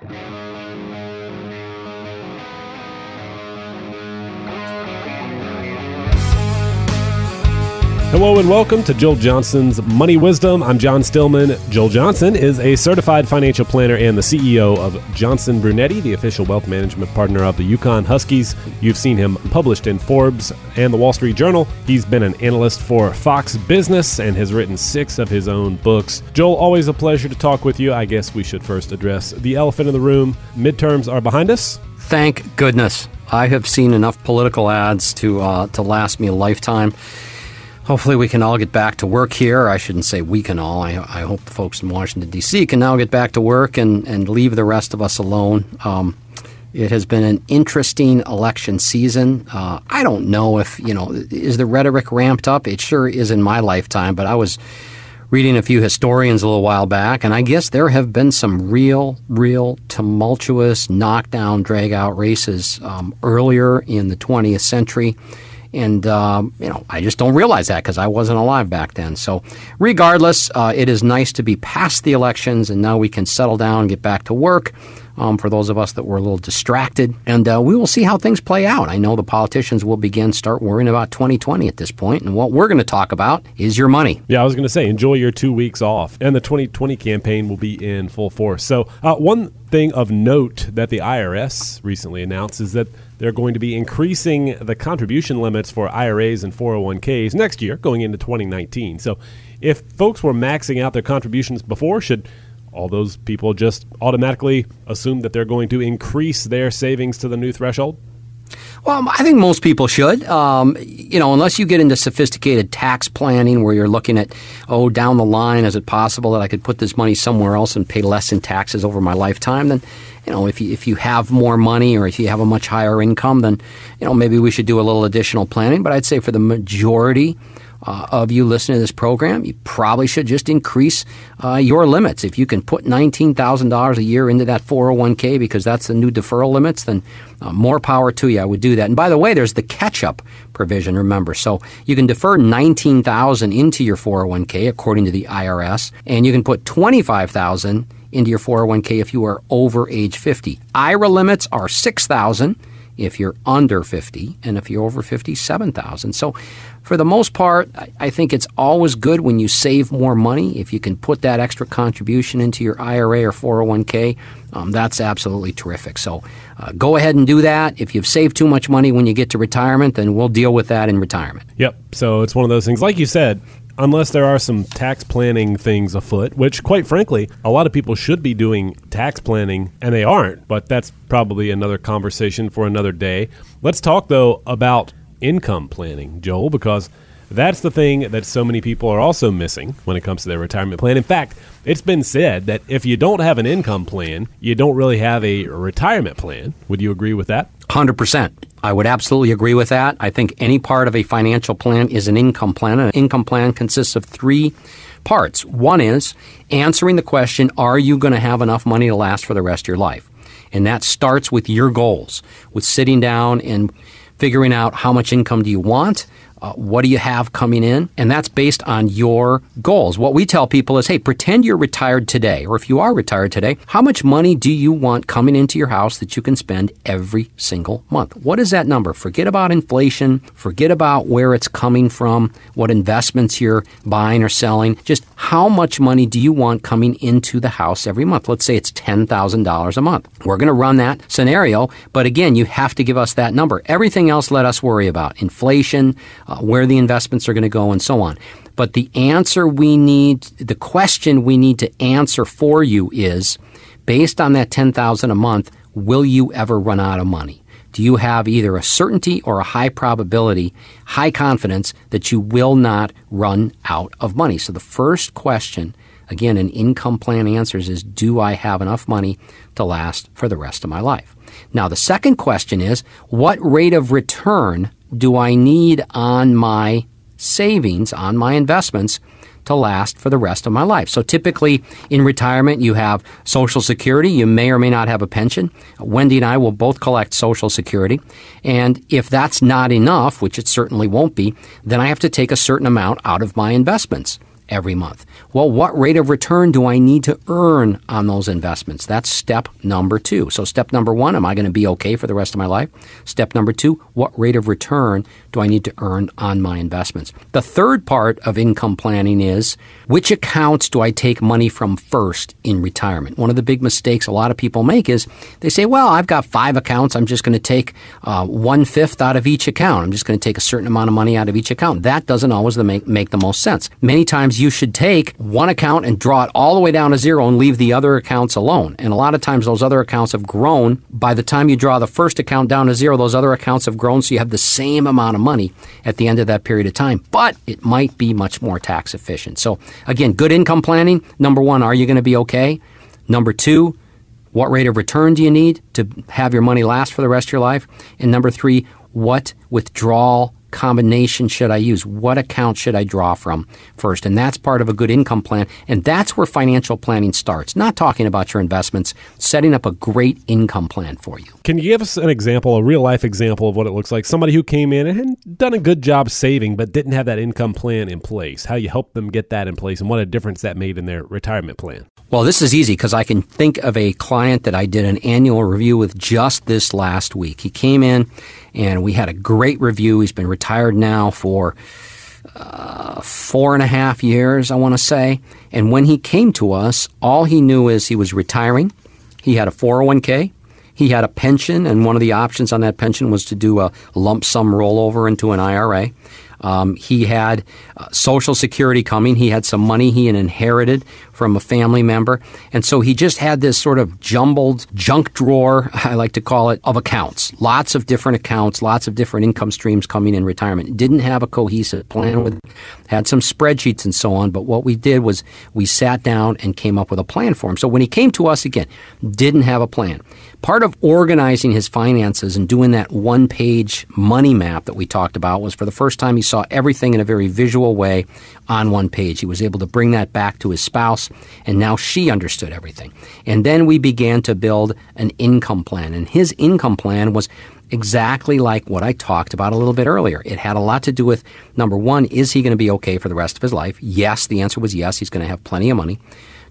Thank you. Hello and welcome to Joel Johnson's Money Wisdom. I'm John Stillman. Joel Johnson is a certified financial planner and the CEO of Johnson Brunetti, the official wealth management partner of the UConn Huskies. You've seen him published in Forbes and the Wall Street Journal. He's been an analyst for Fox Business and has written six of his own books. Joel, always a pleasure to talk with you. I guess we should first address the elephant in the room. Midterms are behind us. Thank goodness. I have seen enough political ads to uh, to last me a lifetime hopefully we can all get back to work here. I shouldn't say we can all. I, I hope the folks in Washington, D.C. can now get back to work and, and leave the rest of us alone. Um, it has been an interesting election season. Uh, I don't know if, you know, is the rhetoric ramped up? It sure is in my lifetime, but I was reading a few historians a little while back, and I guess there have been some real, real tumultuous knockdown, drag out races um, earlier in the 20th century. And, um, you know, I just don't realize that because I wasn't alive back then. So, regardless, uh, it is nice to be past the elections and now we can settle down and get back to work. Um, for those of us that were a little distracted. And uh, we will see how things play out. I know the politicians will begin start worrying about 2020 at this point, and what we're going to talk about is your money. Yeah, I was going to say enjoy your two weeks off, and the 2020 campaign will be in full force. So, uh, one thing of note that the IRS recently announced is that they're going to be increasing the contribution limits for IRAs and 401ks next year, going into 2019. So, if folks were maxing out their contributions before, should all those people just automatically assume that they're going to increase their savings to the new threshold? Well, I think most people should. Um, you know, unless you get into sophisticated tax planning where you're looking at, oh, down the line, is it possible that I could put this money somewhere else and pay less in taxes over my lifetime? Then you know, if you, if you have more money or if you have a much higher income, then, you know, maybe we should do a little additional planning. But I'd say for the majority uh, of you listening to this program, you probably should just increase uh, your limits. If you can put $19,000 a year into that 401k because that's the new deferral limits, then uh, more power to you. I would do that. And by the way, there's the catch up provision, remember. So you can defer 19000 into your 401k according to the IRS, and you can put 25000 into your 401k if you are over age 50. IRA limits are 6000 if you're under 50 and if you're over 50 7000 so for the most part i think it's always good when you save more money if you can put that extra contribution into your ira or 401k um, that's absolutely terrific. So uh, go ahead and do that. If you've saved too much money when you get to retirement then we'll deal with that in retirement. Yep. So it's one of those things like you said unless there are some tax planning things afoot, which, quite frankly, a lot of people should be doing tax planning and they aren't, but that's probably another conversation for another day. Let's talk, though, about income planning, Joel, because that's the thing that so many people are also missing when it comes to their retirement plan. In fact, it's been said that if you don't have an income plan, you don't really have a retirement plan. Would you agree with that? 100%. I would absolutely agree with that. I think any part of a financial plan is an income plan. An income plan consists of three parts. One is answering the question, are you going to have enough money to last for the rest of your life? And that starts with your goals, with sitting down and figuring out how much income do you want uh, what do you have coming in? And that's based on your goals. What we tell people is, hey, pretend you're retired today, or if you are retired today, how much money do you want coming into your house that you can spend every single month? What is that number? Forget about inflation, forget about where it's coming from, what investments you're buying or selling. Just how much money do you want coming into the house every month? Let's say it's $10,000 a month. We're going to run that scenario, but again, you have to give us that number. Everything else let us worry about. Inflation, uh, where the investments are going to go, and so on. But the answer we need, the question we need to answer for you is based on that 10,000 a month, will you ever run out of money? Do you have either a certainty or a high probability, high confidence that you will not run out of money? So the first question, again, an income plan answers is do I have enough money to last for the rest of my life? Now, the second question is what rate of return do I need on my savings, on my investments to last for the rest of my life. So typically in retirement, you have Social Security. You may or may not have a pension. Wendy and I will both collect Social Security. And if that's not enough, which it certainly won't be, then I have to take a certain amount out of my investments every month. Well, what rate of return do I need to earn on those investments? That's step number two. So, step number one, am I going to be okay for the rest of my life? Step number two, what rate of return do I need to earn on my investments? The third part of income planning is which accounts do I take money from first in retirement? One of the big mistakes a lot of people make is they say, well, I've got five accounts. I'm just going to take uh, one fifth out of each account. I'm just going to take a certain amount of money out of each account. That doesn't always make, make the most sense. Many times you should take one account and draw it all the way down to zero and leave the other accounts alone. And a lot of times those other accounts have grown. By the time you draw the first account down to zero, those other accounts have grown, so you have the same amount of money at the end of that period of time. But it might be much more tax efficient. So again, good income planning. Number one, are you going to be okay? Number two, what rate of return do you need to have your money last for the rest of your life? And number three, what withdrawal combination should I use? What account should I draw from first? And that's part of a good income plan. And that's where financial planning starts. Not talking about your investments, setting up a great income plan for you. Can you give us an example, a real life example of what it looks like? Somebody who came in and done a good job saving, but didn't have that income plan in place. How you helped them get that in place and what a difference that made in their retirement plan. Well, this is easy because I can think of a client that I did an annual review with just this last week. He came in and we had a great review. He's been retired now for uh, four and a half years, I want to say. And when he came to us, all he knew is he was retiring. He had a 401k. He had a pension, and one of the options on that pension was to do a lump sum rollover into an IRA. Um, he had uh, Social Security coming. He had some money he had inherited from a family member. And so he just had this sort of jumbled junk drawer, I like to call it, of accounts. Lots of different accounts, lots of different income streams coming in retirement. Didn't have a cohesive plan with, had some spreadsheets and so on. But what we did was we sat down and came up with a plan for him. So when he came to us again, didn't have a plan. Part of organizing his finances and doing that one page money map that we talked about was for the first time he saw everything in a very visual way on one page. He was able to bring that back to his spouse, and now she understood everything. And then we began to build an income plan. And his income plan was exactly like what I talked about a little bit earlier. It had a lot to do with number one, is he going to be okay for the rest of his life? Yes, the answer was yes. He's going to have plenty of money.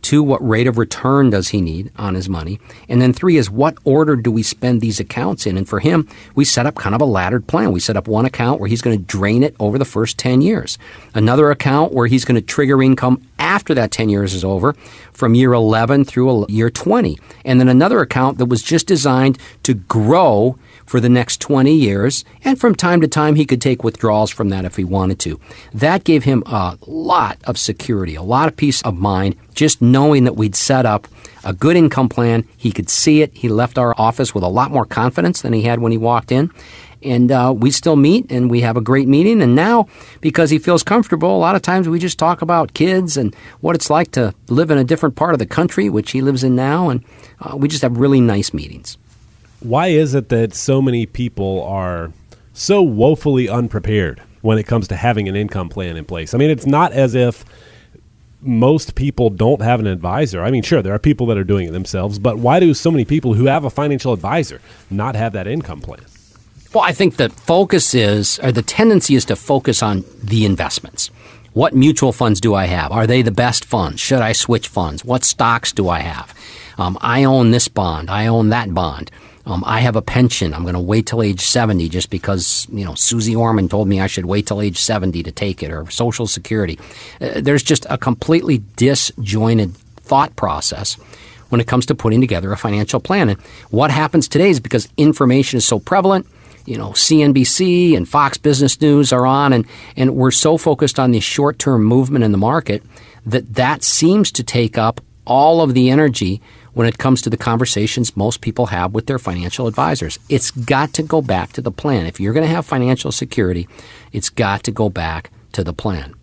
Two, what rate of return does he need on his money? And then three is what order do we spend these accounts in? And for him, we set up kind of a laddered plan. We set up one account where he's going to drain it over the first 10 years, another account where he's going to trigger income after that 10 years is over from year 11 through uh, year 20. And then another account that was just designed to grow for the next 20 years, and from time to time he could take withdrawals from that if he wanted to. That gave him a lot of security, a lot of peace of mind, just knowing that we'd set up a good income plan. He could see it. He left our office with a lot more confidence than he had when he walked in. And uh, we still meet and we have a great meeting. And now, because he feels comfortable, a lot of times we just talk about kids and what it's like to live in a different part of the country, which he lives in now. And uh, we just have really nice meetings why is it that so many people are so woefully unprepared when it comes to having an income plan in place? I mean, it's not as if most people don't have an advisor. I mean, sure, there are people that are doing it themselves, but why do so many people who have a financial advisor not have that income plan? Well, I think the focus is, or the tendency is to focus on the investments. What mutual funds do I have? Are they the best funds? Should I switch funds? What stocks do I have? Um, I own this bond. I own that bond. Um, I have a pension. I'm going to wait till age 70 just because, you know, Susie Orman told me I should wait till age 70 to take it or Social Security. Uh, there's just a completely disjointed thought process when it comes to putting together a financial plan. And what happens today is because information is so prevalent, you know, CNBC and Fox Business News are on, and, and we're so focused on the short term movement in the market that that seems to take up all of the energy when it comes to the conversations most people have with their financial advisors. It's got to go back to the plan. If you're going to have financial security, it's got to go back to the plan.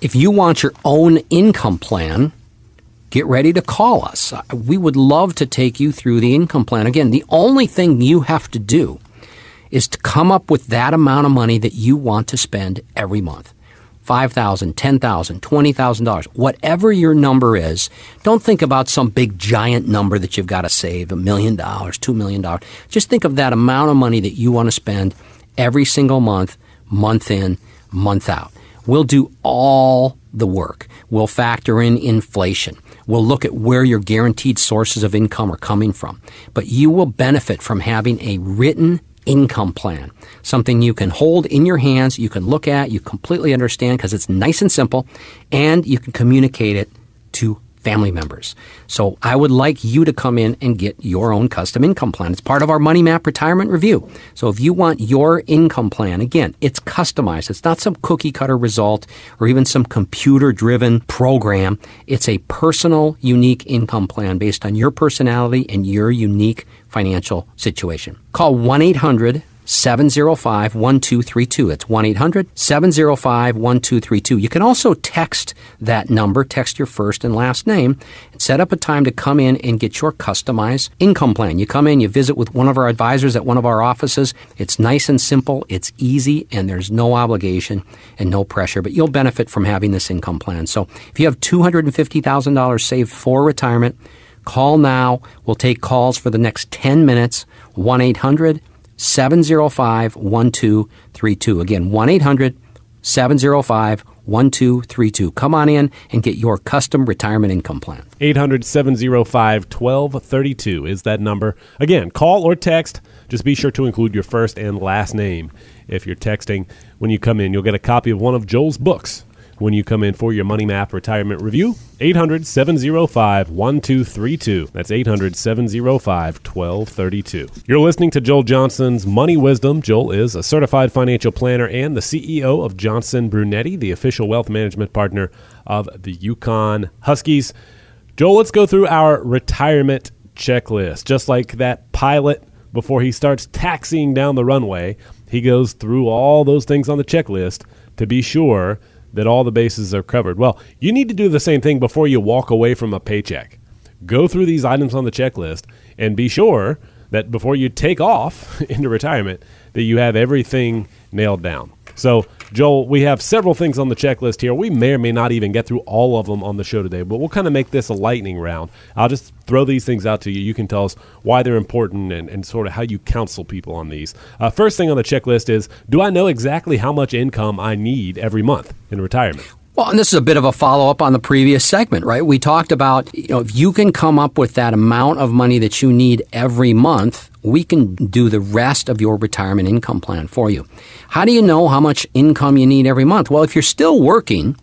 If you want your own income plan, get ready to call us. Uh, we would love to take you through the income plan. Again, the only thing you have to do is to come up with that amount of money that you want to spend every month. $5,000, $10,000, $20,000, whatever your number is, don't think about some big giant number that you've got to save, a million dollars, $2 million. Just think of that amount of money that you want to spend every single month, month in, month out. We'll do all the work. We'll factor in inflation. We'll look at where your guaranteed sources of income are coming from. But you will benefit from having a written income plan, something you can hold in your hands, you can look at, you completely understand because it's nice and simple, and you can communicate it family members. So I would like you to come in and get your own custom income plan. It's part of our Money Map retirement review. So if you want your income plan, again, it's customized. It's not some cookie cutter result or even some computer driven program. It's a personal, unique income plan based on your personality and your unique financial situation. Call 1 800 705 1232. It's 1 800 705 1232. You can also text that number, text your first and last name, and set up a time to come in and get your customized income plan. You come in, you visit with one of our advisors at one of our offices. It's nice and simple, it's easy, and there's no obligation and no pressure, but you'll benefit from having this income plan. So if you have $250,000 saved for retirement, call now. We'll take calls for the next 10 minutes. 1 800 705 1232. Again, 1 800 705 1232. Come on in and get your custom retirement income plan. 800 705 1232 is that number. Again, call or text. Just be sure to include your first and last name if you're texting. When you come in, you'll get a copy of one of Joel's books when you come in for your Money Map retirement review. 800 705 1232. That's 800 705 1232. You're listening to Joel Johnson's Money Wisdom. Joel is a certified financial planner and the CEO of Johnson Brunetti, the official wealth management partner of the UConn Huskies. Joel, let's go through our retirement checklist. Just like that pilot before he starts taxiing down the runway, he goes through all those things on the checklist to be sure that all the bases are covered. Well, you need to do the same thing before you walk away from a paycheck. Go through these items on the checklist and be sure that before you take off into retirement that you have everything nailed down. So, Joel, we have several things on the checklist here. We may or may not even get through all of them on the show today, but we'll kind of make this a lightning round. I'll just throw these things out to you. You can tell us why they're important and, and sort of how you counsel people on these. Uh, first thing on the checklist is Do I know exactly how much income I need every month in retirement? Well, and this is a bit of a follow up on the previous segment, right? We talked about, you know, if you can come up with that amount of money that you need every month, we can do the rest of your retirement income plan for you. How do you know how much income you need every month? Well, if you're still working,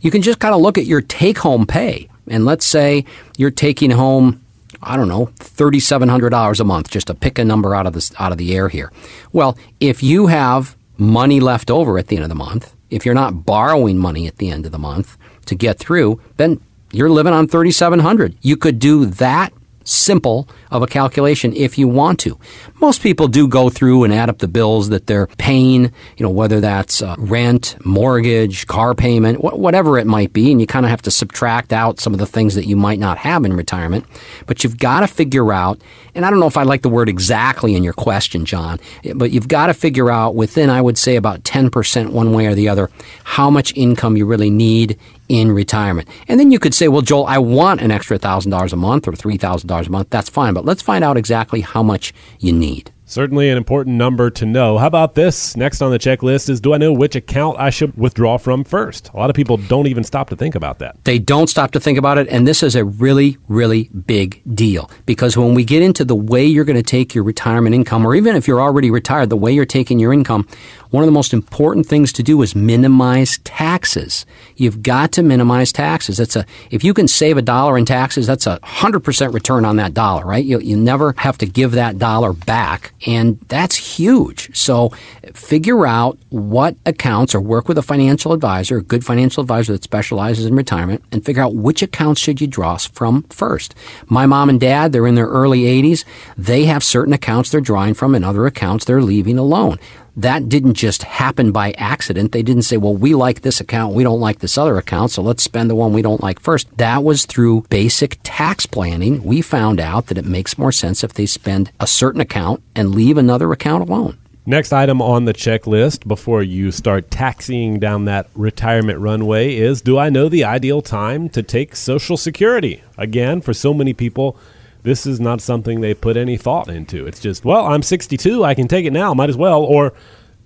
you can just kind of look at your take home pay. And let's say you're taking home I don't know, $3700 a month just to pick a number out of the out of the air here. Well, if you have money left over at the end of the month, if you're not borrowing money at the end of the month to get through, then you're living on 3700. You could do that simple of a calculation if you want to. Most people do go through and add up the bills that they're paying, you know, whether that's uh, rent, mortgage, car payment, wh- whatever it might be, and you kind of have to subtract out some of the things that you might not have in retirement. But you've got to figure out, and I don't know if I like the word exactly in your question, John, but you've got to figure out within, I would say, about 10% one way or the other, how much income you really need in retirement. And then you could say, well, Joel, I want an extra $1,000 a month or $3,000 a month. That's fine, but let's find out exactly how much you need. Certainly an important number to know. How about this? Next on the checklist is do I know which account I should withdraw from first? A lot of people don't even stop to think about that. They don't stop to think about it, and this is a really, really big deal because when we get into the way you're going to take your retirement income, or even if you're already retired, the way you're taking your income, one of the most important things to do is minimize taxes. You've got to minimize taxes. That's a if you can save a dollar in taxes, that's a hundred percent return on that dollar, right? You you never have to give that dollar back and that's huge. So figure out what accounts or work with a financial advisor, a good financial advisor that specializes in retirement, and figure out which accounts should you draw from first. My mom and dad, they're in their early 80s. They have certain accounts they're drawing from and other accounts they're leaving alone that didn't just happen by accident. They didn't say, well, we like this account, we don't like this other account, so let's spend the one we don't like first. That was through basic tax planning. We found out that it makes more sense if they spend a certain account and leave another account alone. Next item on the checklist before you start taxiing down that retirement runway is Do I know the ideal time to take Social Security? Again, for so many people, this is not something they put any thought into. It's just, well, I'm 62, I can take it now, might as well. Or,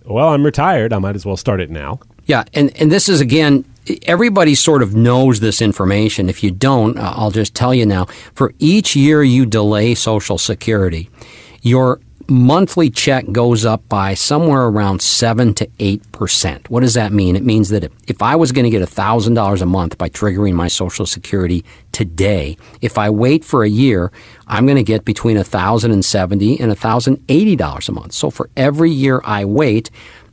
well, I'm retired, I might as well start it now. Yeah, and, and this is again everybody sort of knows this information. If you don't, uh, I'll just tell you now. For each year you delay Social Security, your monthly check goes up by somewhere around 7 to 8%. What does that mean? It means that if I was going to get $1,000 a month by triggering my Social Security today, if I wait for a year, I'm going to get between 1,070 and $1,080 a month. So for every year I wait,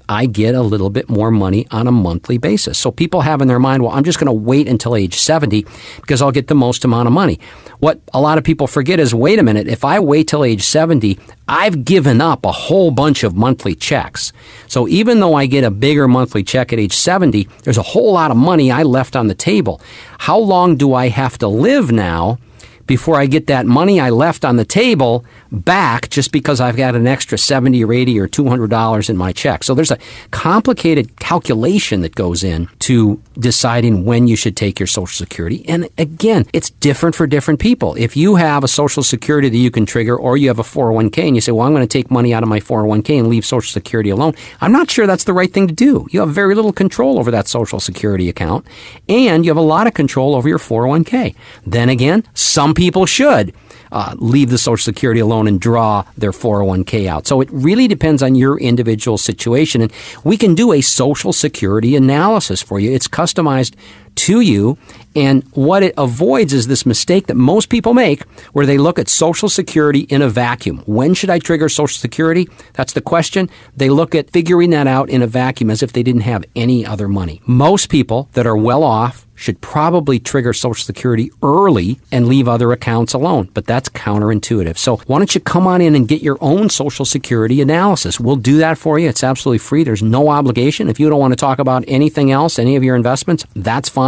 I get a little bit more money on a monthly basis. So people have in their mind, well, I'm just going to wait until age 70 because I'll get the most amount of money. What a lot of people forget is wait a minute, if I wait till age 70, I've given up a whole bunch of monthly checks. So even though I get a bigger monthly check at age 70, there's a whole lot of money I left on the table. How long do I have to live now before I get that money I left on the table back just because I've got an extra 70 or 80 or $200 in my check. So there's a complicated calculation that goes in to deciding when you should take your Social Security. And again, it's different for different people. If you have a Social Security that you can trigger or you have a 401k and you say, well, I'm going to take money out of my 401k and leave Social Security alone, I'm not sure that's the right thing to do. You have very little control over that Social Security account and you have a lot of control over your 401k. Then again, some people should uh, leave the Social Security alone and draw their 401k out. So it really depends on your individual situation. And we can do a Social Security analysis for you. It's customized to you. And what it avoids is this mistake that most people make where they look at Social Security in a vacuum. When should I trigger Social Security? That's the question. They look at figuring that out in a vacuum as if they didn't have any other money. Most people that are well off should probably trigger Social Security early and leave other accounts alone. But that's counterintuitive. So why don't you come on in and get your own Social Security analysis? We'll do that for you. It's absolutely free. There's no obligation. If you don't want to talk about anything else, any of your investments, that's fine.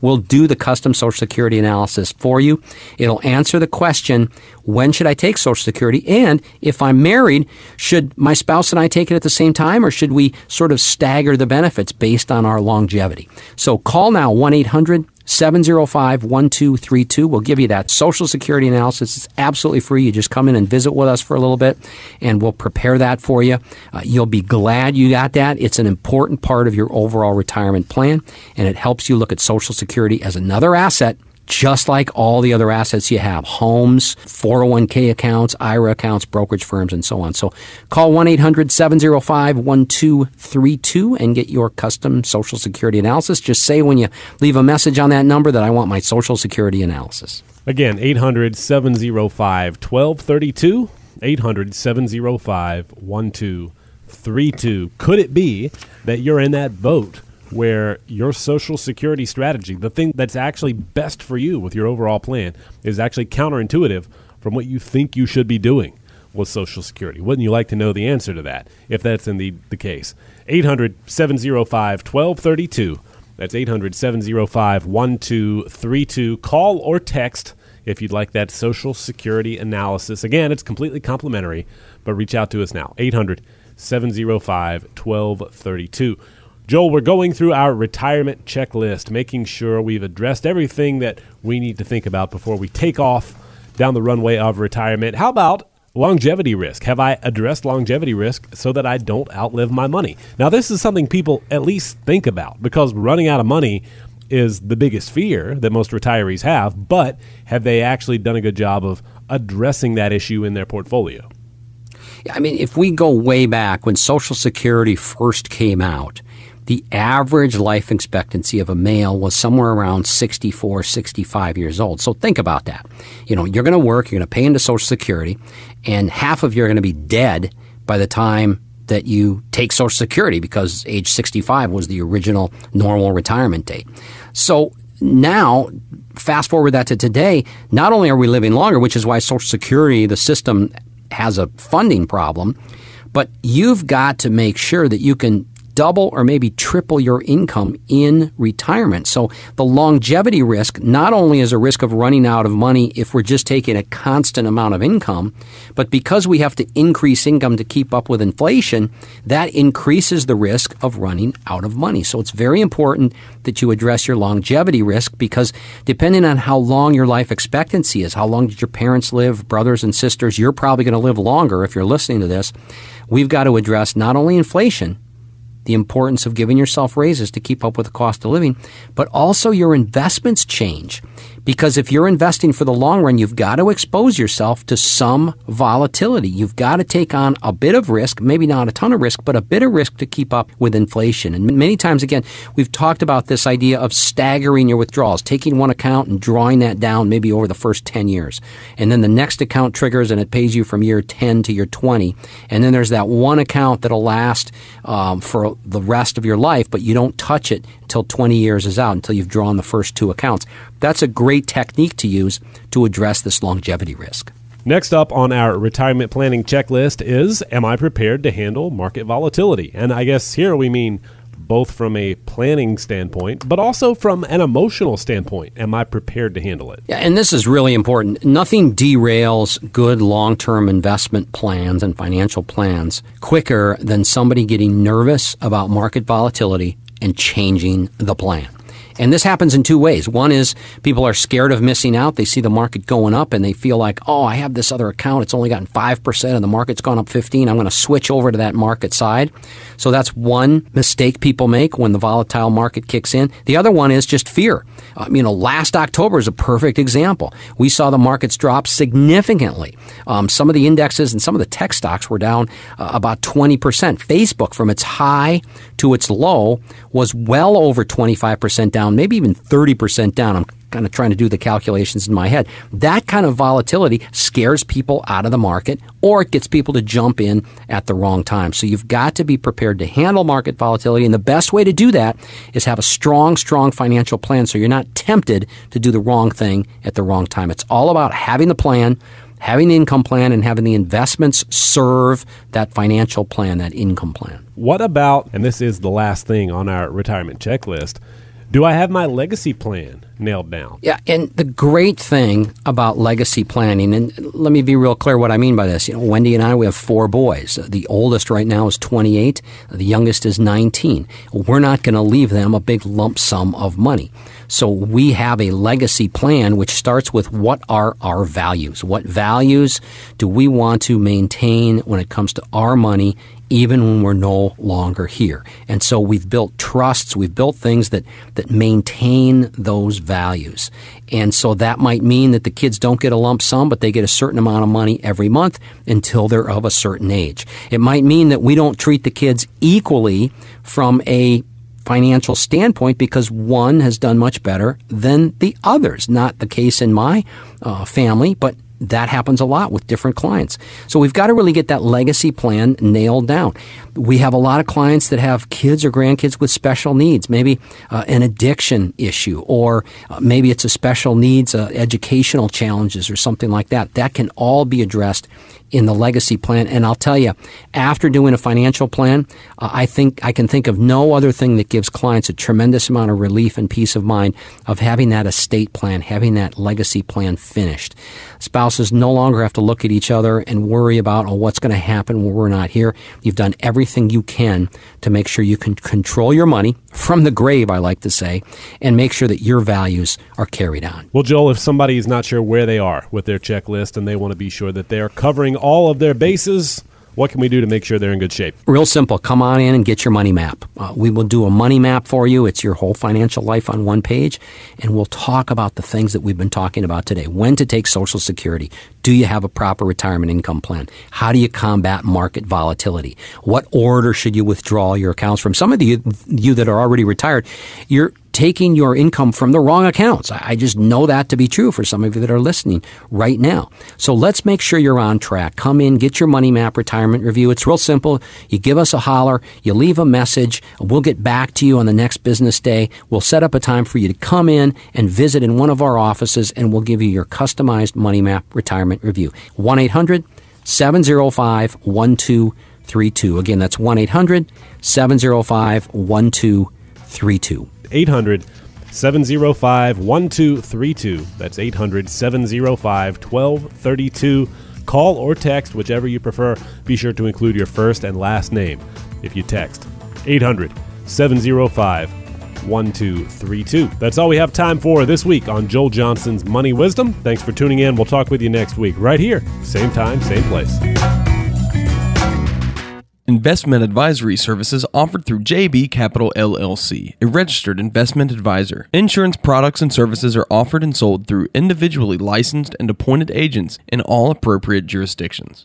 We'll do the custom Social Security analysis for you. It'll answer the question, when should I take Social Security? And if I'm married, should my spouse and I take it at the same time or should we sort of stagger the benefits based on our longevity? So call now 1 800 705 1232. We'll give you that Social Security analysis. It's absolutely free. You just come in and visit with us for a little bit, and we'll prepare that for you. Uh, you'll be glad you got that. It's an important part of your overall retirement plan, and it helps you look at Social Security as another asset just like all the other assets you have homes, 401k accounts, IRA accounts, brokerage firms, and so on. So call 1 800 705 1232 and get your custom Social Security analysis. Just say when you leave a message on that number that I want my Social Security analysis. Again, 800 705 1232. 800 705 1232. Could it be that you're in that boat? Where your social security strategy, the thing that's actually best for you with your overall plan, is actually counterintuitive from what you think you should be doing with Social Security. Wouldn't you like to know the answer to that if that's indeed the case? 800 705 1232. That's 800 705 1232. Call or text if you'd like that Social Security analysis. Again, it's completely complimentary, but reach out to us now. 800 705 1232. Joel, we're going through our retirement checklist, making sure we've addressed everything that we need to think about before we take off down the runway of retirement. How about longevity risk? Have I addressed longevity risk so that I don't outlive my money? Now, this is something people at least think about because running out of money is the biggest fear that most retirees have, but have they actually done a good job of addressing that issue in their portfolio? I mean, if we go way back when Social Security first came out, the average life expectancy of a male was somewhere around 64, 65 years old. So think about that. You know, you're going to work, you're going to pay into Social Security, and half of you are going to be dead by the time that you take Social Security because age 65 was the original normal retirement date. So now, fast forward that to today, not only are we living longer, which is why Social Security, the system, has a funding problem, but you've got to make sure that you can double or maybe triple your income in retirement. So the longevity risk not only is a risk of running out of money if we're just taking a constant amount of income, but because we have to increase income to keep up with inflation, that increases the risk of running out of money. So it's very important that you address your longevity risk because depending on how long your life expectancy is, how long did your parents live, brothers and sisters, you're probably going to live longer if you're listening to this. We've got to address not only inflation, the importance of giving yourself raises to keep up with the cost of living, but also your investments change. Because if you're investing for the long run, you've got to expose yourself to some volatility. You've got to take on a bit of risk, maybe not a ton of risk, but a bit of risk to keep up with inflation. And many times, again, we've talked about this idea of staggering your withdrawals, taking one account and drawing that down maybe over the first 10 years. And then the next account triggers and it pays you from year 10 to year 20. And then there's that one account that'll last um, for the rest of your life, but you don't touch it until 20 years is out, until you've drawn the first two accounts. That's a great technique to use to address this longevity risk. Next up on our retirement planning checklist is Am I prepared to handle market volatility? And I guess here we mean both from a planning standpoint, but also from an emotional standpoint. Am I prepared to handle it? Yeah, and this is really important. Nothing derails good long term investment plans and financial plans quicker than somebody getting nervous about market volatility and changing the plan. And this happens in two ways. One is people are scared of missing out. They see the market going up and they feel like, oh, I have this other account. It's only gotten 5% and the market's gone up 15. I'm going to switch over to that market side. So that's one mistake people make when the volatile market kicks in. The other one is just fear. Um, you know, last October is a perfect example. We saw the markets drop significantly. Um, some of the indexes and some of the tech stocks were down uh, about 20%. Facebook, from its high to its low, was well over 25% down down, maybe even 30% down. I'm kind of trying to do the calculations in my head. That kind of volatility scares people out of the market or it gets people to jump in at the wrong time. So you've got to be prepared to handle market volatility. And the best way to do that is have a strong, strong financial plan so you're not tempted to do the wrong thing at the wrong time. It's all about having the plan, having the income plan and having the investments serve that financial plan, that income plan. What about, and this is the last thing on our retirement checklist, do I have my legacy plan nailed down? Yeah, and the great thing about legacy planning, and let me be real clear what I mean by this. You know, Wendy and I, we have four boys. The oldest right now is 28. The youngest is 19. We're not going to leave them a big lump sum of money. So we have a legacy plan which starts with what are our values? What values do we want to maintain when it comes to our money even when we're no longer here. And so we've built trusts, we've built things that, that maintain those values. And so that might mean that the kids don't get a lump sum, but they get a certain amount of money every month until they're of a certain age. It might mean that we don't treat the kids equally from a financial standpoint because one has done much better than the others. Not the case in my uh, family, but that happens a lot with different clients. So we've got to really get that legacy plan nailed down. We have a lot of clients that have kids or grandkids with special needs, maybe uh, an addiction issue, or uh, maybe it's a special needs, uh, educational challenges, or something like that. That can all be addressed in the legacy plan. And I'll tell you, after doing a financial plan, uh, I think I can think of no other thing that gives clients a tremendous amount of relief and peace of mind of having that estate plan, having that legacy plan finished. Spouses no longer have to look at each other and worry about, oh, what's going to happen when we're not here. You've done everything you can to make sure you can control your money from the grave, I like to say, and make sure that your values are carried on. Well, Joel, if somebody is not sure where they are with their checklist and they want to be sure that they are covering all of their bases, what can we do to make sure they're in good shape? Real simple. Come on in and get your money map. Uh, we will do a money map for you. It's your whole financial life on one page. And we'll talk about the things that we've been talking about today. When to take Social Security. Do you have a proper retirement income plan? How do you combat market volatility? What order should you withdraw your accounts from? Some of the, you that are already retired, you're taking your income from the wrong accounts. I just know that to be true for some of you that are listening right now. So let's make sure you're on track. Come in, get your money map retirement review. It's real simple. You give us a holler, you leave a message. We'll get back to you on the next business day. We'll set up a time for you to come in and visit in one of our offices and we'll give you your customized money map retirement review. 1 800 705 1232. Again, that's 1 800 705 1232. 800 705 1232. That's 800 705 1232. Call or text, whichever you prefer. Be sure to include your first and last name if you text. 800 705 1232. That's all we have time for this week on Joel Johnson's Money Wisdom. Thanks for tuning in. We'll talk with you next week, right here, same time, same place. Investment advisory services offered through JB Capital LLC, a registered investment advisor. Insurance products and services are offered and sold through individually licensed and appointed agents in all appropriate jurisdictions.